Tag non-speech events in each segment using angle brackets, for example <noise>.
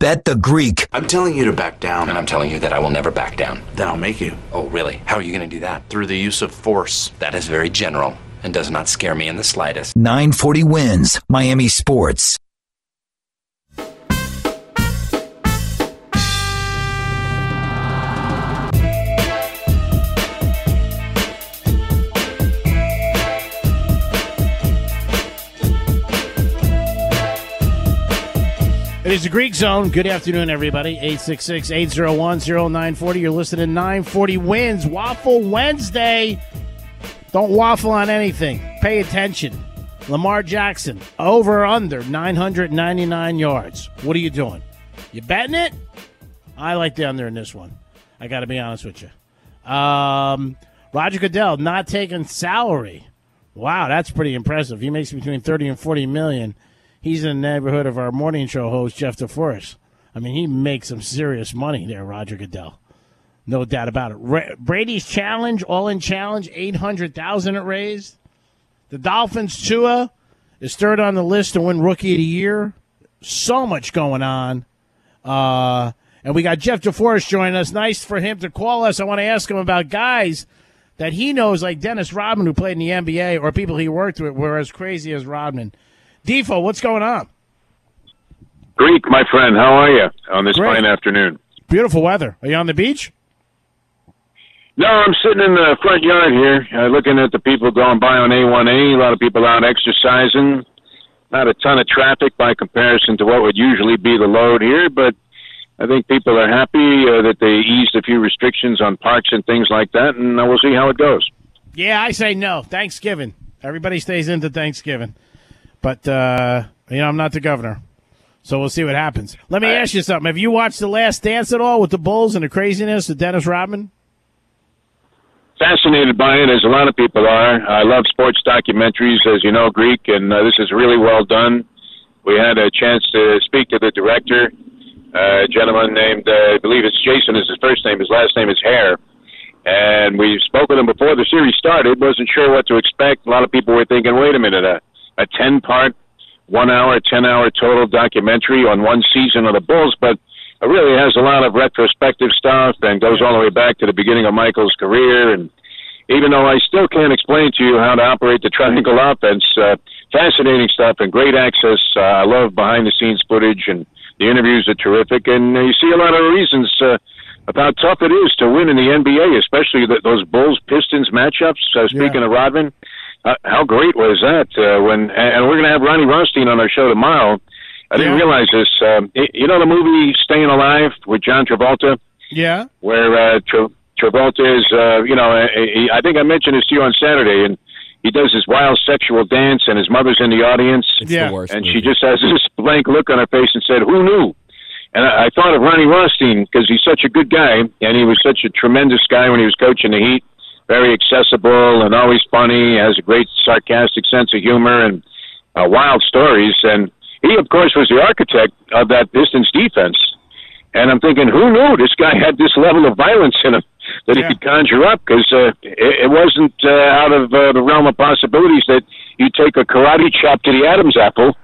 Bet the Greek. I'm telling you to back down. And I'm telling you that I will never back down. Then I'll make you. Oh, really? How are you going to do that? Through the use of force. That is very general and does not scare me in the slightest. 940 WINZ. Miami Sports. It is the Greek Zone. Good afternoon, everybody. 866 801 0940. You're listening to 940 WINZ. Waffle Wednesday. Don't waffle on anything. Pay attention. Lamar Jackson, over under 999 yards. What are you doing? You betting it? I like the under in this one. I got to be honest with you. Um, Roger Goodell not taking salary. Wow, that's pretty impressive. He makes between 30 and 40 million he's in the neighborhood of our morning show host Jeff DeForest. I mean, he makes some serious money there, Roger Goodell. No doubt about it. Ra- Brady's challenge, all in challenge, eight hundred thousand it raised. The Dolphins Tua is third on the list to win Rookie of the Year. So much going on. Uh, and we got Jeff DeForest joining us. Nice for him to call us. I want to ask him about guys that he knows, like Dennis Rodman, who played in the NBA, or people he worked with, were as crazy as Rodman. Defo, what's going on? Greek, my friend, how are you on this Great. fine afternoon? Beautiful weather. Are you on the beach? No, I'm sitting in the front yard here, uh, looking at the people going by on A1A. A lot of people out exercising. Not a ton of traffic by comparison to what would usually be the load here, but I think people are happy uh, that they eased a few restrictions on parks and things like that, and uh, we'll see how it goes. Yeah, I say no. Thanksgiving. Everybody stays into Thanksgiving. But, uh, you know, I'm not the governor. So we'll see what happens. Let me ask you something. Have you watched The Last Dance at all with the Bulls and the craziness of Dennis Rodman? fascinated by it, as a lot of people are. I love sports documentaries, as you know, Greek, and uh, this is really well done. We had a chance to speak to the director, uh, a gentleman named, uh, I believe it's Jason is his first name, his last name is Hehir. And we spoke with him before the series started, wasn't sure what to expect. A lot of people were thinking, wait a minute, a, a 10 part, one hour, 10 hour total documentary on one season of the Bulls, but it really has a lot of retrospective stuff and goes all the way back to the beginning of Michael's career. And even though I still can't explain to you how to operate the triangle offense, uh, fascinating stuff and great access. Uh, I love behind the scenes footage and the interviews are terrific. And uh, you see a lot of reasons uh, about how tough it is to win in the NBA, especially the, those Bulls Pistons matchups. Uh, speaking Yeah. of Rodman, uh, how great was that? Uh, when and we're going to have Ronnie Rothstein on our show tomorrow. I didn't Yeah. realize this. Um, y- you know the movie Staying Alive with John Travolta, Yeah. where uh, Tra- Travolta is, uh, you know, uh, he, I think I mentioned this to you on Saturday, and he does his wild sexual dance, and his mother's in the audience, It's Yeah. the worst. and she just has this blank look on her face and said, "Who knew?" And I, I thought of Ronnie Rothstein because he's such a good guy, and he was such a tremendous guy when he was coaching the Heat. Very accessible and always funny. Has a great sarcastic sense of humor and uh, wild stories. And he, of course, was the architect of that Pistons defense. And I'm thinking, who knew this guy had this level of violence in him <laughs> that Yeah. he could conjure up? Because uh, it, it wasn't uh, out of uh, the realm of possibilities that you take a karate chop to the Adam's apple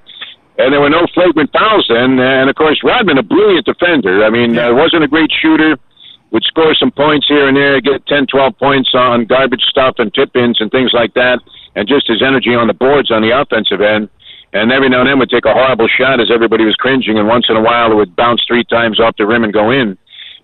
and there were no flagrant fouls then. And of course, Rodman, a brilliant defender. I mean, uh, wasn't a great shooter, would score some points here and there, get 10, 12 points on garbage stuff and tip ins and things like that, and just his energy on the boards on the offensive end. And every now and then would take a horrible shot as everybody was cringing, and once in a while it would bounce three times off the rim and go in.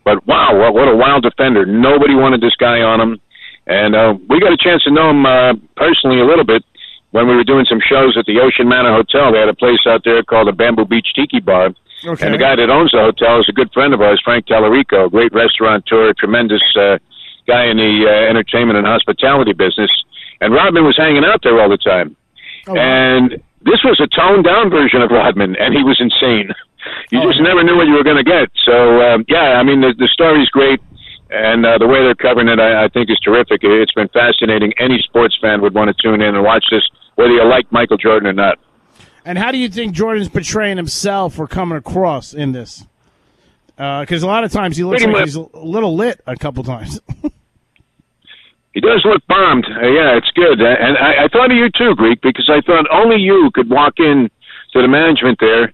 But wow, what, what a wild defender! Nobody wanted this guy on him, and uh, we got a chance to know him uh, personally a little bit when we were doing some shows at the Ocean Manor Hotel. They had a place out there called the Bamboo Beach Tiki Bar. Okay. And the guy that owns the hotel is a good friend of ours, Frank Tallarico, a great restaurateur, tremendous uh, guy in the uh, entertainment and hospitality business. And Rodman was hanging out there all the time. Oh, wow. And this was a toned down version of Rodman, and he was insane. You Oh, just yeah. never knew what you were going to get. So um, yeah, I mean the the story's great, and uh, the way they're covering it, I, I think is terrific. It's been fascinating. Any sports fan would want to tune in and watch this, whether you like Michael Jordan or not. And how do you think Jordan's portraying himself or coming across in this? Because a lot of times he looks Pretty like much- he's a little lit a couple times. <laughs> He does look bombed. Uh, yeah, it's good. Uh, and I, I thought of you too, Greek, because I thought only you could walk in to the management there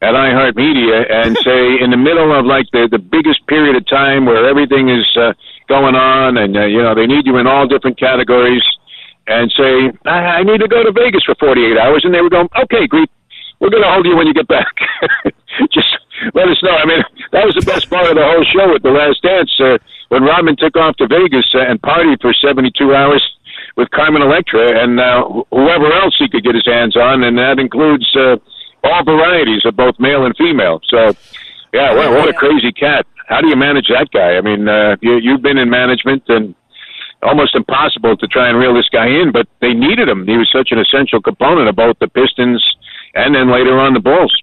at iHeartMedia and <laughs> say, in the middle of like the the biggest period of time where everything is uh, going on, and uh, you know they need you in all different categories, and say, I, I need to go to Vegas for 48 hours, and they were going, okay, Greek, we're going to hold you when you get back. <laughs> Just let us know. I mean, that was the best part of the whole show at the Last Dance uh, when Rodman took off to Vegas uh, and partied for 72 hours with Carmen Electra and uh, wh- whoever else he could get his hands on, and that includes uh, all varieties of both male and female. So, yeah, what, what a crazy cat. How do you manage that guy? I mean, uh, you, you've been in management and almost impossible to try and reel this guy in, but they needed him. He was such an essential component of both the Pistons and then later on the Bulls.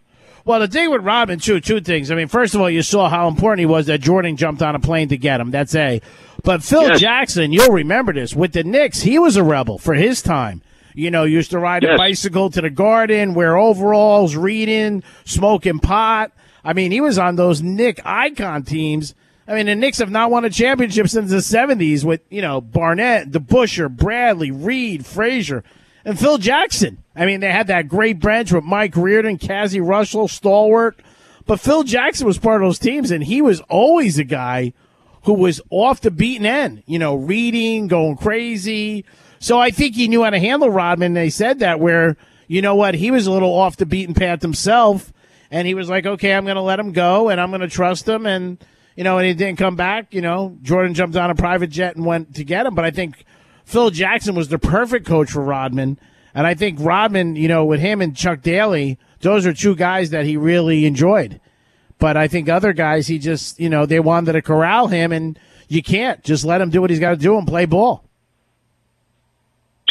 Well, the thing with Rodman, too, two things. I mean, first of all, you saw how important he was that Jordan jumped on a plane to get him. That's A. But Phil Yes. Jackson, you'll remember this, with the Knicks, he was a rebel for his time. You know, used to ride a bicycle to the garden, wear overalls, reading, smoking pot. I mean, he was on those Knick icon teams. I mean, the Knicks have not won a championship since the 70s with, you know, Barnett, DeBusschere, Bradley, Reed, Frazier, and Phil Jackson. I mean, they had that great bench with Mike Riordan, Cazzie Russell, Stallworth. But Phil Jackson was part of those teams, and he was always a guy who was off the beaten end, you know, reading, going crazy. So I think he knew how to handle Rodman. They said that where, you know what, he was a little off the beaten path himself. And he was like, okay, I'm going to let him go and I'm going to trust him. And, you know, and he didn't come back. You know, Jordan jumped on a private jet and went to get him. But I think Phil Jackson was the perfect coach for Rodman. And I think Rodman, you know, with him and Chuck Daly, those are two guys that he really enjoyed. But I think other guys, he just, you know, they wanted to corral him, and you can't just let him do what he's got to do and play ball.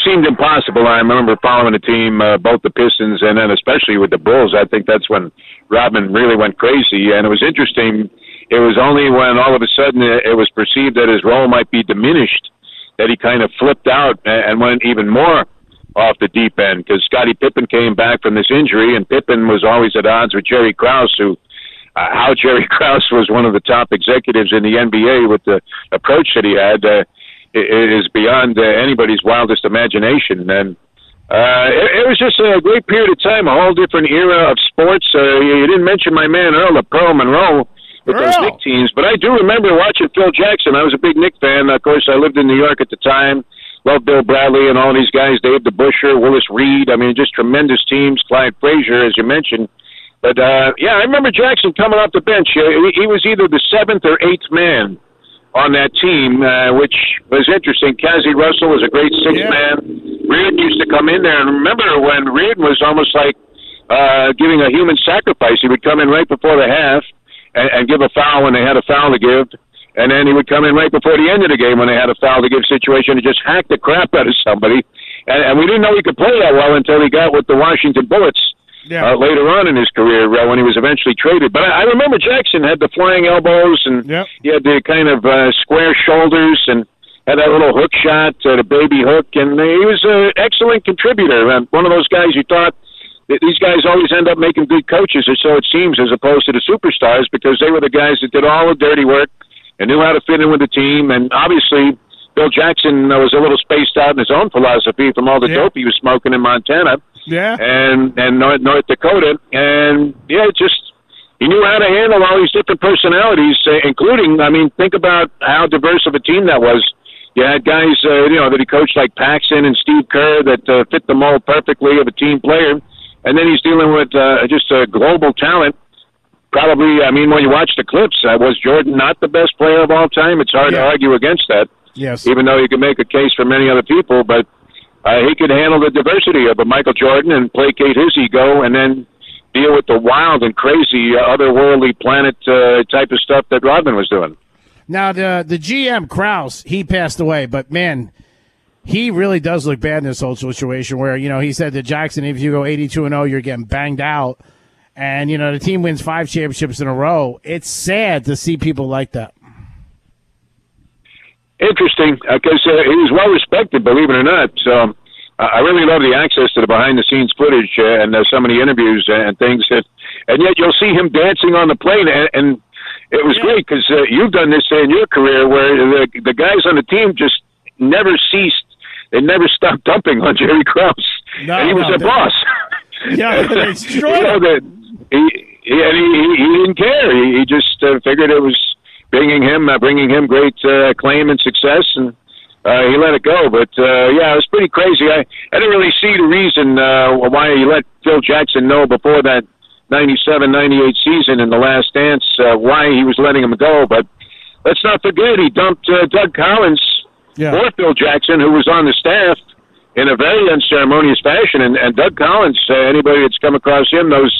Seemed impossible. I remember following the team, uh, both the Pistons and then especially with the Bulls. I think that's when Rodman really went crazy. And it was interesting. It was only when all of a sudden it it was perceived that his role might be diminished that he kind of flipped out and went even more off the deep end because Scottie Pippen came back from this injury, and Pippen was always at odds with Jerry Krause, who uh, how <laughs> Jerry Krause was one of the top executives in the NBA with the approach that he had uh, i- i- is beyond uh, anybody's wildest imagination. And uh, it, it was just a great period of time, a whole different era of sports. Uh, you, you didn't mention my man Earl of Pearl Monroe with those Earl. Knick teams, but I do remember watching Phil Jackson. I was a big Knick fan. Of course, I lived in New York at the time. Loved Bill Bradley and all these guys, Dave DeBusschere, Willis Reed. I mean, just tremendous teams. Clyde Frazier, as you mentioned. But uh, yeah, I remember Jackson coming off the bench. Uh, he, he was either the seventh or eighth man on that team, uh, which was interesting. Cazzie Russell was a great sixth Yeah. man. Riordan used to come in there, and remember when Riordan was almost like uh, giving a human sacrifice. He would come in right before the half and, and give a foul when they had a foul to give. And then he would come in right before the end of the game when they had a foul to give situation and just hack the crap out of somebody. And, and we didn't know he could play that well until he got with the Washington Bullets Yeah. uh, later on in his career uh, when he was eventually traded. But I, I remember Jackson had the flying elbows and Yep. he had the kind of uh, square shoulders and had that little hook shot, uh, the baby hook, and he was an excellent contributor. And one of those guys you thought these guys always end up making good coaches, or so it seems, as opposed to the superstars, because they were the guys that did all the dirty work and knew how to fit in with the team. And obviously, Bill Jackson uh, was a little spaced out in his own philosophy from all the Yeah. dope he was smoking in Montana Yeah. and and North, North Dakota, and yeah, it just he knew how to handle all these different personalities, uh, including I mean, think about how diverse of a team that was. You had guys, uh, you know, that he coached like Paxson and Steve Kerr that uh, fit the mold perfectly of a team player, and then he's dealing with uh, just a global talent. Probably, I mean, when you watch the clips, uh, was Jordan not the best player of all time? It's hard to argue against that Yes. even though you can make a case for many other people, but uh, he could handle the diversity of a Michael Jordan and placate his ego and then deal with the wild and crazy uh, otherworldly planet uh, type of stuff that Rodman was doing. Now the the GM Krause, he passed away, but man, he really does look bad in this whole situation where, you know, he said to Jackson, if you go 82 and 0, you're getting banged out. And, you know, the team wins five championships in a row. It's sad to see people like that. Interesting, because uh, he was well respected, believe it or not. So uh, I really love the access to the behind the scenes footage uh, and uh, some of the interviews and things that, and yet you'll see him dancing on the plane, and, and it was Yeah. great because uh, you've done this in your career where the the guys on the team just never ceased. They never stopped dumping on Jerry Krause, No, and he was no, a boss. Yeah, they <laughs> destroyed you know that he, he and he, he, he didn't care. He, he just uh, figured it was bringing him uh, bringing him great uh, acclaim and success, and uh, he let it go. But uh, yeah, it was pretty crazy. I I didn't really see the reason uh, why he let Phil Jackson know before that 97-98 season in the Last Dance uh, why he was letting him go. But let's not forget he dumped uh, Doug Collins Yeah. for Phil Jackson, who was on the staff in a very unceremonious fashion. And, and Doug Collins, uh, anybody that's come across him knows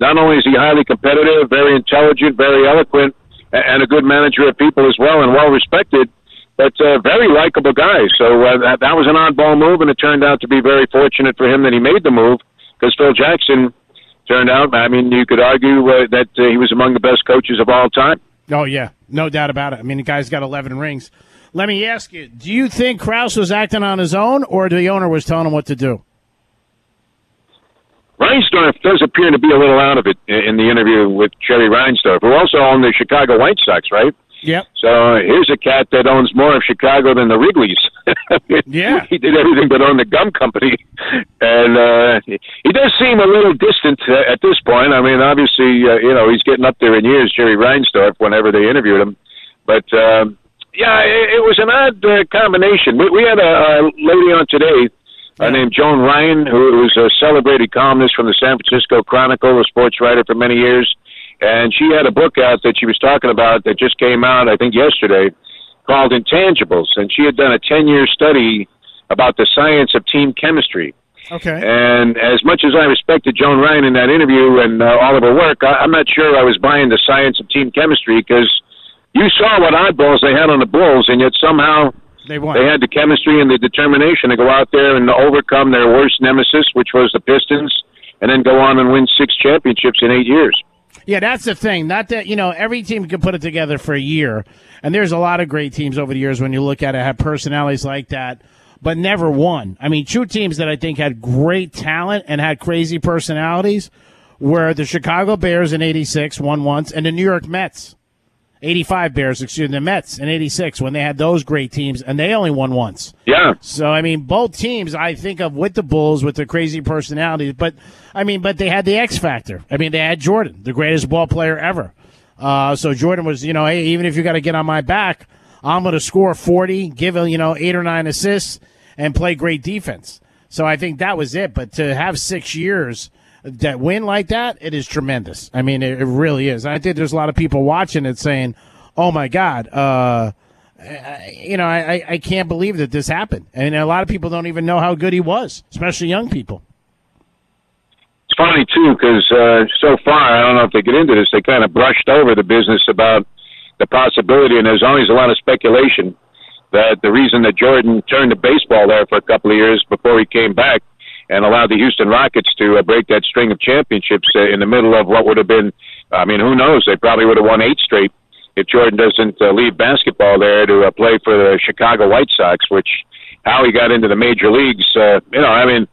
not only is he highly competitive, very intelligent, very eloquent, and a good manager of people as well, and well respected, but uh, very likable guy. So uh, that, that was an oddball move, and it turned out to be very fortunate for him that he made the move because Phil Jackson turned out. I mean, you could argue uh, that uh, he was among the best coaches of all time. Oh yeah, no doubt about it. I mean, the guy's got 11 rings. Let me ask you: Do you think Krause was acting on his own, or the owner was telling him what to do? Reinsdorf does appear to be a little out of it in the interview with Jerry Reinsdorf, who also owned the Chicago White Sox, right? Yep. So here's a cat that owns more of Chicago than the Wrigley's. <laughs> Yeah. he did everything but own the gum company, <laughs> and uh, he does seem a little distant uh, at this point. I mean, obviously, uh, you know, he's getting up there in years, Jerry Reinsdorf. Whenever they interviewed him, but um, yeah, it, it was an odd uh, combination. We, we had a, a lady on today uh, named Joan Ryan, who was a celebrated columnist from the San Francisco Chronicle, a sports writer for many years. And she had a book out that she was talking about that just came out, I think, yesterday, called Intangibles. And she had done a 10 year study about the science of team chemistry. Okay. And as much as I respected Joan Ryan in that interview and uh, all of her work, I, I'm not sure I was buying the science of team chemistry because you saw what eyeballs they had on the Bulls, and yet somehow They won. they had the chemistry and the determination to go out there and overcome their worst nemesis, which was the Pistons, and then go on and win six championships in eight years. Yeah, that's the thing. Not that you know every team can put it together for a year, and there's a lot of great teams over the years when you look at it have personalities like that, but never won. I mean, two teams that I think had great talent and had crazy personalities were the Chicago Bears in '86 won once, and the New York Mets. 85 Bears, excuse me, the Mets in 86 when they had those great teams and they only won once. Yeah, So I mean, both teams I think of with the Bulls with their crazy personalities, but I mean, but they had the X factor. I mean, they had Jordan, the greatest ball player ever. Uh, so Jordan was, you know, hey, even if you got to get on my back, I'm going to score 40, give a, you know eight or nine assists, and play great defense. So I think that was it. But to have six years that win like that, it is tremendous. I mean, it, it really is. I think there's a lot of people watching it saying, "Oh my God." Uh, you know, I, I- I can't believe that this happened. And a lot of people don't even know how good he was, especially young people. it's funny too because uh, so far I don't know if they get into this. They kind of brushed over the business about the possibility, and there's always a lot of speculation that the reason that Jordan turned to baseball there for a couple of years before he came back and allowed the Houston Rockets to uh, break that string of championships uh, in the middle of what would have been, I mean, who knows? They probably would have won eight straight if Jordan doesn't uh, leave basketball there to uh, play for the Chicago White Sox, which how he got into the major leagues, uh, you know, I mean,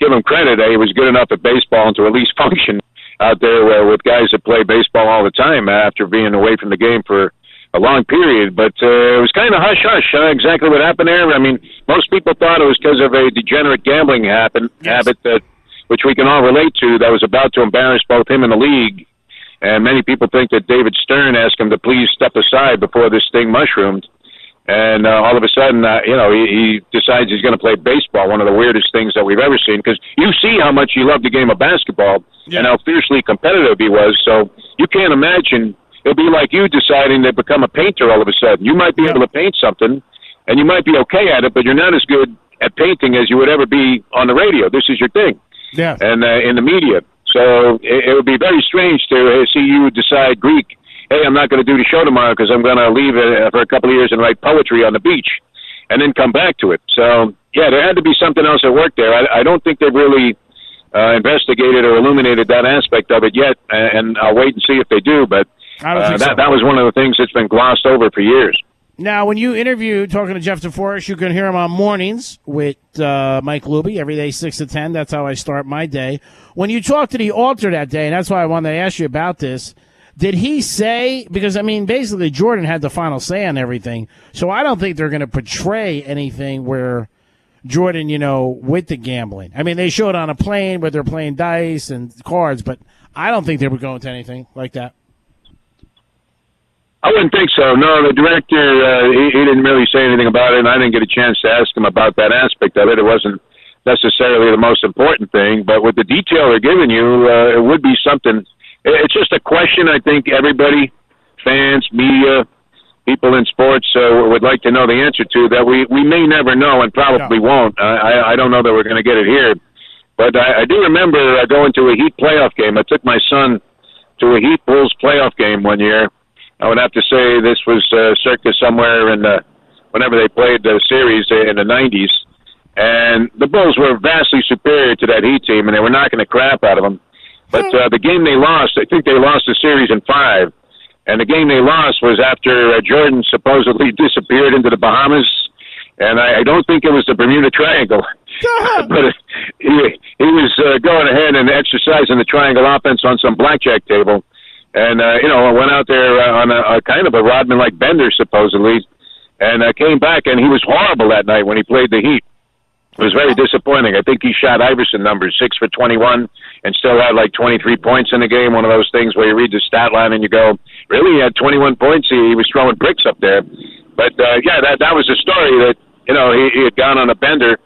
give him credit. Uh, he was good enough at baseball and to at least <laughs> function out there uh, with guys that play baseball all the time after being away from the game for a long period. But uh, it was kind of hush hush. Uh, exactly what happened there. I mean, most people thought it was because of a degenerate gambling happen, Yes. habit that, which we can all relate to, that was about to embarrass both him and the league. And many people think that David Stern asked him to please step aside before this thing mushroomed. And uh, all of a sudden, uh, you know, he, he decides he's going to play baseball. One of the weirdest things that we've ever seen, because you see how much he loved the game of basketball Yeah. and how fiercely competitive he was. So you can't imagine it'll be like you deciding to become a painter all of a sudden. You might be Yeah. able to paint something, and you might be okay at it, but you're not as good at painting as you would ever be on the radio. This is your thing Yeah. and uh, in the media. So it, it would be very strange to uh, see you decide Greek. Hey, I'm not going to do the show tomorrow because I'm going to leave uh, for a couple of years and write poetry on the beach. and then come back to it. So yeah, there had to be something else at work there. I, I don't think they've really uh, investigated or illuminated that aspect of it yet, and I'll wait and see if they do. But I don't uh, think that so. that was one of the things that's been glossed over for years. Now, when you interview talking to Jeff DeForest, you can hear him on mornings with uh, Mike Luby every day, six to ten. That's how I start my day. When you talked to the altar that day, and that's why I wanted to ask you about this. Did he say because I mean basically Jordan had the final say on everything, so I don't think they're going to portray anything where Jordan, you know, with the gambling. I mean, they showed on a plane where they're playing dice and cards, but I don't think they were going to anything like that. I wouldn't think so. No, the director uh, he, he didn't really say anything about it, and I didn't get a chance to ask him about that aspect of it. It wasn't necessarily the most important thing, but with the detail they're giving you, uh, it would be something. It's just a question. I think everybody, fans, media, people in sports, uh, would like to know the answer to that. We we may never know, and probably won't. I I I don't know that we're going to get it here, but I, I do remember uh, going to a Heat playoff game. I took my son to a Heat Bulls playoff game one year. I would have to say this was uh, circa somewhere in the whenever they played the series in the 90s, and the Bulls were vastly superior to that Heat team, and they were knocking the crap out of them. But uh, the game they lost, I think they lost the series in five, and the game they lost was after uh, Jordan supposedly <laughs> disappeared into the Bahamas, and I, I don't think it was the Bermuda Triangle. <laughs> but uh, he he was uh, going ahead and exercising the triangle offense on some blackjack table, and uh, you know I went out there uh, on a, a kind of a Rodman like bender supposedly, and uh, came back and he was horrible that night when he played the Heat. It was very disappointing. I think he shot Iverson numbers six for twenty one and still had like twenty three points in the game. One of those things where you read the stat line and you go, really, he had twenty one points. He, he was throwing bricks up there. But uh, yeah, that that was a story that you know he, he had gone on a bender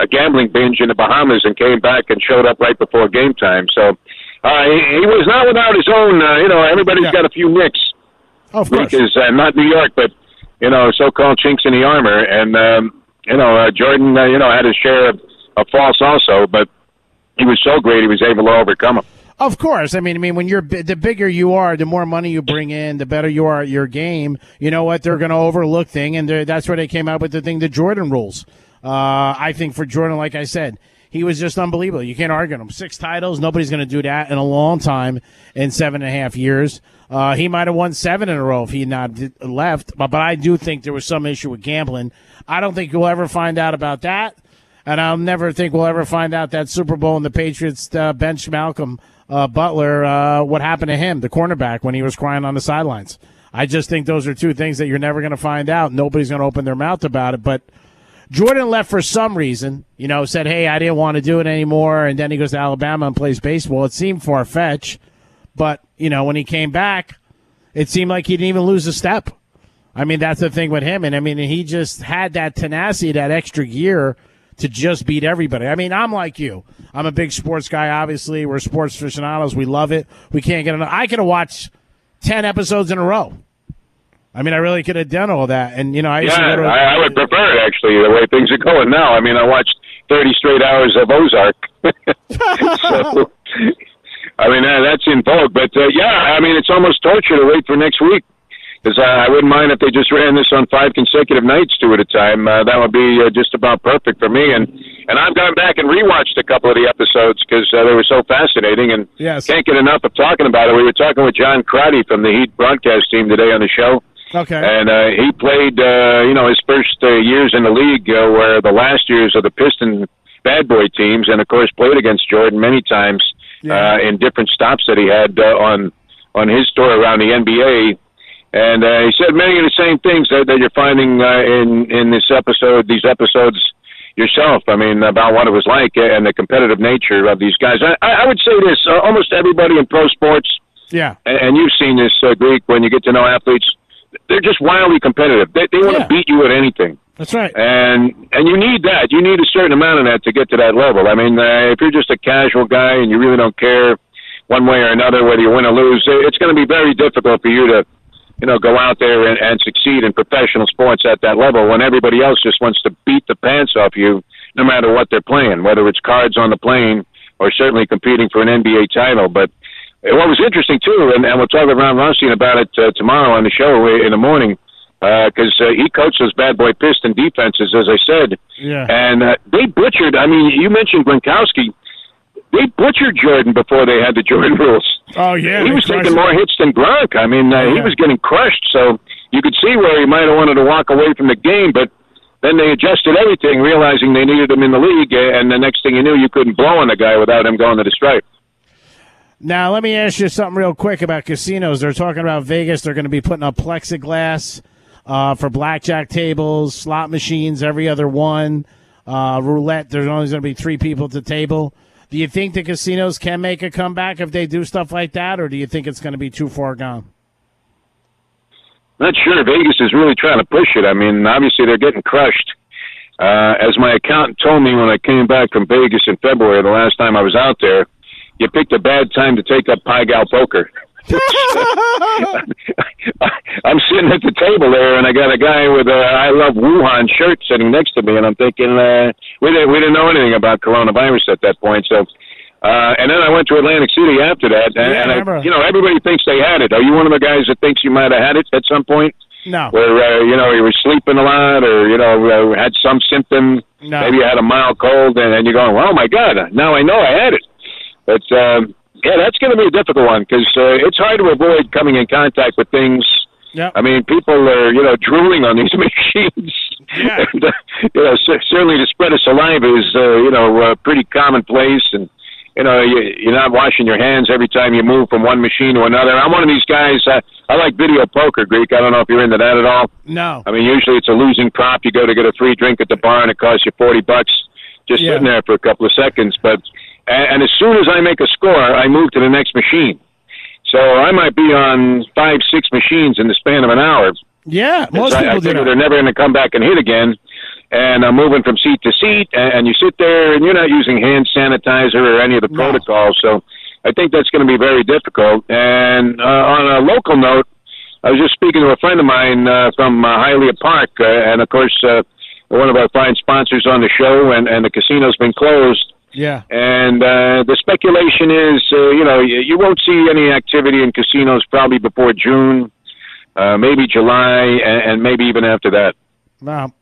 a gambling binge in the Bahamas and came back and showed up right before game time. So uh, he, he was not without his own. Uh, you know, everybody's Yeah. got a few nicks Of course. because uh, not New York, but you know, so-called chinks in the armor. And um, you know, uh, Jordan, uh, you know, had his share of, of faults also, but he was so great he was able to overcome them. Of course. I mean, I mean, when you're the bigger you are, the more money you bring in, the better you are at your game. You know what? They're going to overlook thing, and that's where they came out with the thing, the Jordan rules. Uh, I think for Jordan, like I said, he was just unbelievable. You can't argue him. Six titles. Nobody's going to do that in a long time in seven and a half years. Uh, he might have won seven in a row if he had not left. But, but I do think there was some issue with gambling. I don't think you'll ever find out about that. And I'll never think we'll ever find out that Super Bowl and the Patriots uh, bench Malcolm uh, Butler, uh, what happened to him, the cornerback, when he was crying on the sidelines. I just think those are two things that you're never going to find out. Nobody's going to open their mouth about it. But Jordan left for some reason, you know, said, hey, I didn't want to do it anymore. And then he goes to Alabama and plays baseball. It seemed far fetched. But, you know, when he came back, it seemed like he didn't even lose a step. I mean, that's the thing with him. And I mean, he just had that tenacity, that extra gear to just beat everybody. I mean, I'm like you. I'm a big sports guy, obviously. We're sports aficionados. We love it. We can't get enough. I could have watched 10 episodes in a row. I mean, I really could have done all that. And, you know, I used Yeah, to to. I, I would prefer it actually the way things are going now. I mean, I watched 30 straight hours of Ozark. <laughs> so, I mean, uh, that's in vogue. But uh, yeah, I mean, it's almost torture to wait for next week. Because uh, I wouldn't mind if they just ran this on five consecutive nights, two at a time. Uh, that would be uh, just about perfect for me. And and I've gone back and rewatched a couple of the episodes because uh, they were so fascinating, and Yes. can't get enough of talking about it. We were talking with John Crotty from the Heat broadcast team today on the show. Okay. And uh, he played, uh, you know, his first uh, years in the league uh, were the last years of the Piston bad boy teams, and of course played against Jordan many times Yeah. uh, in different stops that he had uh, on on his tour around the NBA. And uh, he said many of the same things that, that you're finding uh, in in this episode, these episodes yourself. I mean, about what it was like and the competitive nature of these guys. I, I would say this: uh, almost everybody in pro sports yeah. and, and you've seen this, uh, Greek, when you get to know athletes, they're just wildly competitive. They, they want to Yeah. beat you at anything, That's right. and and you need that. You need a certain amount of that to get to that level. I mean, uh, if you're just a casual guy and you really don't care one way or another whether you win or lose, it's going to be very difficult for you to, you know, go out there and, and succeed in professional sports at that level when everybody else just wants to beat the pants off you, no matter what they're playing, whether it's cards on the plane or certainly competing for an NBA title, but. And what was interesting too, and, and we'll talk with Ron Rothstein about it uh, tomorrow on the show in the morning, because uh, he coached those bad boy Piston defenses, as I said. Yeah. And uh, they butchered. I mean, you mentioned Gronkowski. They butchered Jordan before they had the Jordan rules. Oh yeah, he was taking more hits than Gronk. I mean, uh, he Yeah. was getting crushed. So you could see where he might have wanted to walk away from the game, but then they adjusted everything, realizing they needed him in the league. uh, And the next thing you knew, you couldn't blow on the guy without him going to the stripe. Now, let me ask you something real quick about casinos. They're talking about Vegas. They're going to be putting up plexiglass uh, for blackjack tables, slot machines, every other one. Uh, roulette, there's only going to be three people at the table. Do you think the casinos can make a comeback if they do stuff like that, or do you think it's going to be too far gone? Not sure. Vegas is really trying to push it. I mean, obviously they're getting crushed. Uh, as my accountant told me when I came back from Vegas in February, the last time I was out there, you picked a bad time to take up Pai Gow poker. <laughs> I'm sitting at the table there, and I got a guy with a "I love Wuhan" shirt sitting next to me, and I'm thinking uh, we didn't we didn't know anything about coronavirus at that point. So, uh, and then I went to Atlantic City after that, and, Yeah, I and. I, you know everybody thinks they had it. Are you one of the guys that thinks you might have had it at some point? No. where uh, you know you were sleeping a lot, or you know uh, had some symptom. No. Maybe you had a mild cold, and, and you're going, "Oh my God, now I know I had it." But um, yeah, that's going to be a difficult one because uh, it's hard to avoid coming in contact with things. Yep. I mean, people are you know drooling on these <laughs> machines. Yeah. and, uh, you know, cer- certainly the spread of saliva is uh, you know uh, pretty commonplace, and you know you, you're not washing your hands every time you move from one machine to another. I'm one of these guys. Uh, I like video poker, Greek. I don't know if you're into that at all. No. I mean, usually it's a losing prop. You go to get a free drink at the bar, and it costs you forty bucks just Yeah. sitting there for a couple of seconds. But and, and as soon as I make a score, I move to the next machine. So I might be on five, six machines in the span of an hour. Yeah, most I, I people do figure they're never going to come back and hit again. And I'm moving from seat to seat, and, and you sit there, and you're not using hand sanitizer or any of the No. protocols. So I think that's going to be very difficult. And uh, on a local note, I was just speaking to a friend of mine uh, from uh, Hialeah Park, uh, and of course, uh, one of our fine sponsors on the show, and, and the casino's been closed. Yeah. And uh, the speculation is, uh, you know, you, you won't see any activity in casinos probably before June, uh, maybe July, and, and maybe even after that. Well,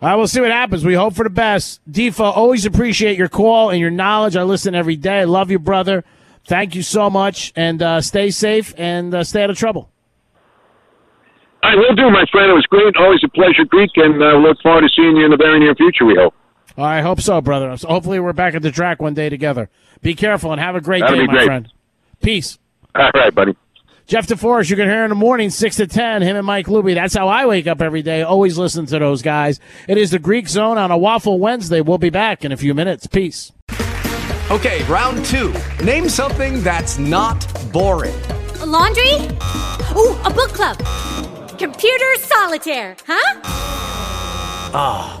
I will see what happens. We hope for the best. Defo, always appreciate your call and your knowledge. I listen every day. I love you, brother. Thank you so much, and uh, stay safe and uh, stay out of trouble. I will do, my friend. It was great. Always a pleasure, Greek, and uh, look forward to seeing you in the very near future, we hope. I hope so, brother. So hopefully, we're back at the track one day together. Be careful and have a great That'll day, be my great. friend. Peace. All right, buddy. Jeff DeForest, you can hear in the morning, 6 to 10, him and Mike Luby. That's how I wake up every day. Always listen to those guys. It is the Greek Zone on a Waffle Wednesday. We'll be back in a few minutes. Peace. Okay, round two. Name something that's not boring. A laundry? Ooh, a book club. Computer solitaire, huh? Ah,